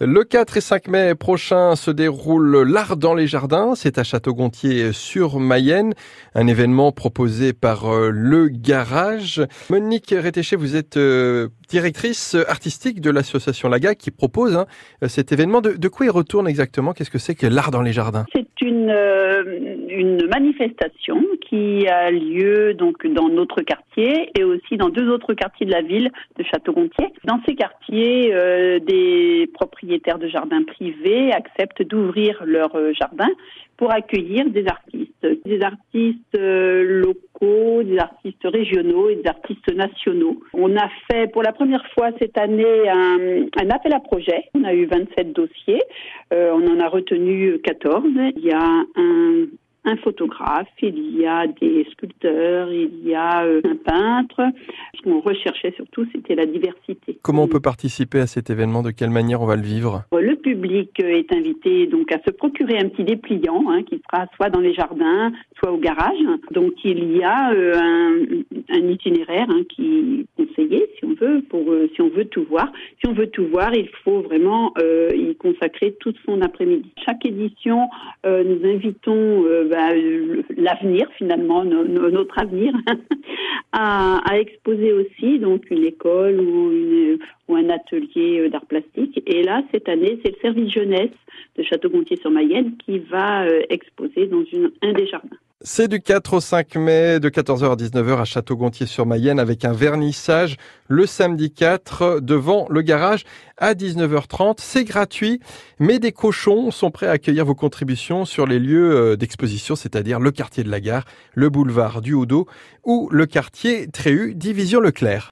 Le 4 et 5 mai prochain se déroule l'Art dans les Jardins. C'est à Château-Gontier sur Mayenne. Un événement proposé par euh, Le Garage. Monique Rétéché, vous êtes euh, directrice artistique de l'association Laga qui propose hein, cet événement. De, quoi il retourne exactement? Qu'est-ce que c'est que l'Art dans les Jardins? C'est une, euh, une manifestation qui a lieu donc dans notre quartier et aussi dans deux autres quartiers de la ville de Château-Gontier. Dans ces quartiers, des propriétaires propriétaires de jardins privés acceptent d'ouvrir leur euh, jardin pour accueillir des artistes, des artistes euh, locaux, des artistes régionaux et des artistes nationaux. On a fait pour la première fois cette année un, appel à projet. On a eu 27 dossiers, euh, on en a retenu 14. Il y a un un photographe, il y a des sculpteurs, il y a euh, un peintre. Ce qu'on recherchait surtout, c'était la diversité. Comment on peut participer à cet événement? De quelle manière on va le vivre? Le public est invité donc à se procurer un petit dépliant hein, qui sera soit dans les jardins, soit au garage. Donc il y a euh, un, un, itinéraire hein, qui pour euh, si on veut tout voir. Si on veut tout voir, il faut vraiment y consacrer toute son après-midi. Chaque édition, nous invitons bah, l'avenir finalement, notre avenir, à, exposer aussi donc une école ou, un atelier euh, d'art plastique. Et là, cette année, c'est le service jeunesse de Château-Gontier-sur-Mayenne qui va euh, exposer dans un des jardins. C'est du 4 au 5 mai de 14h à 19h à Château-Gontier-sur-Mayenne avec un vernissage le samedi 4 devant le garage à 19h30. C'est gratuit, mais des cochons sont prêts à accueillir vos contributions sur les lieux euh, d'exposition, c'est-à-dire le quartier de la gare, le boulevard du Houdot ou le quartier Tréhu, division Leclerc.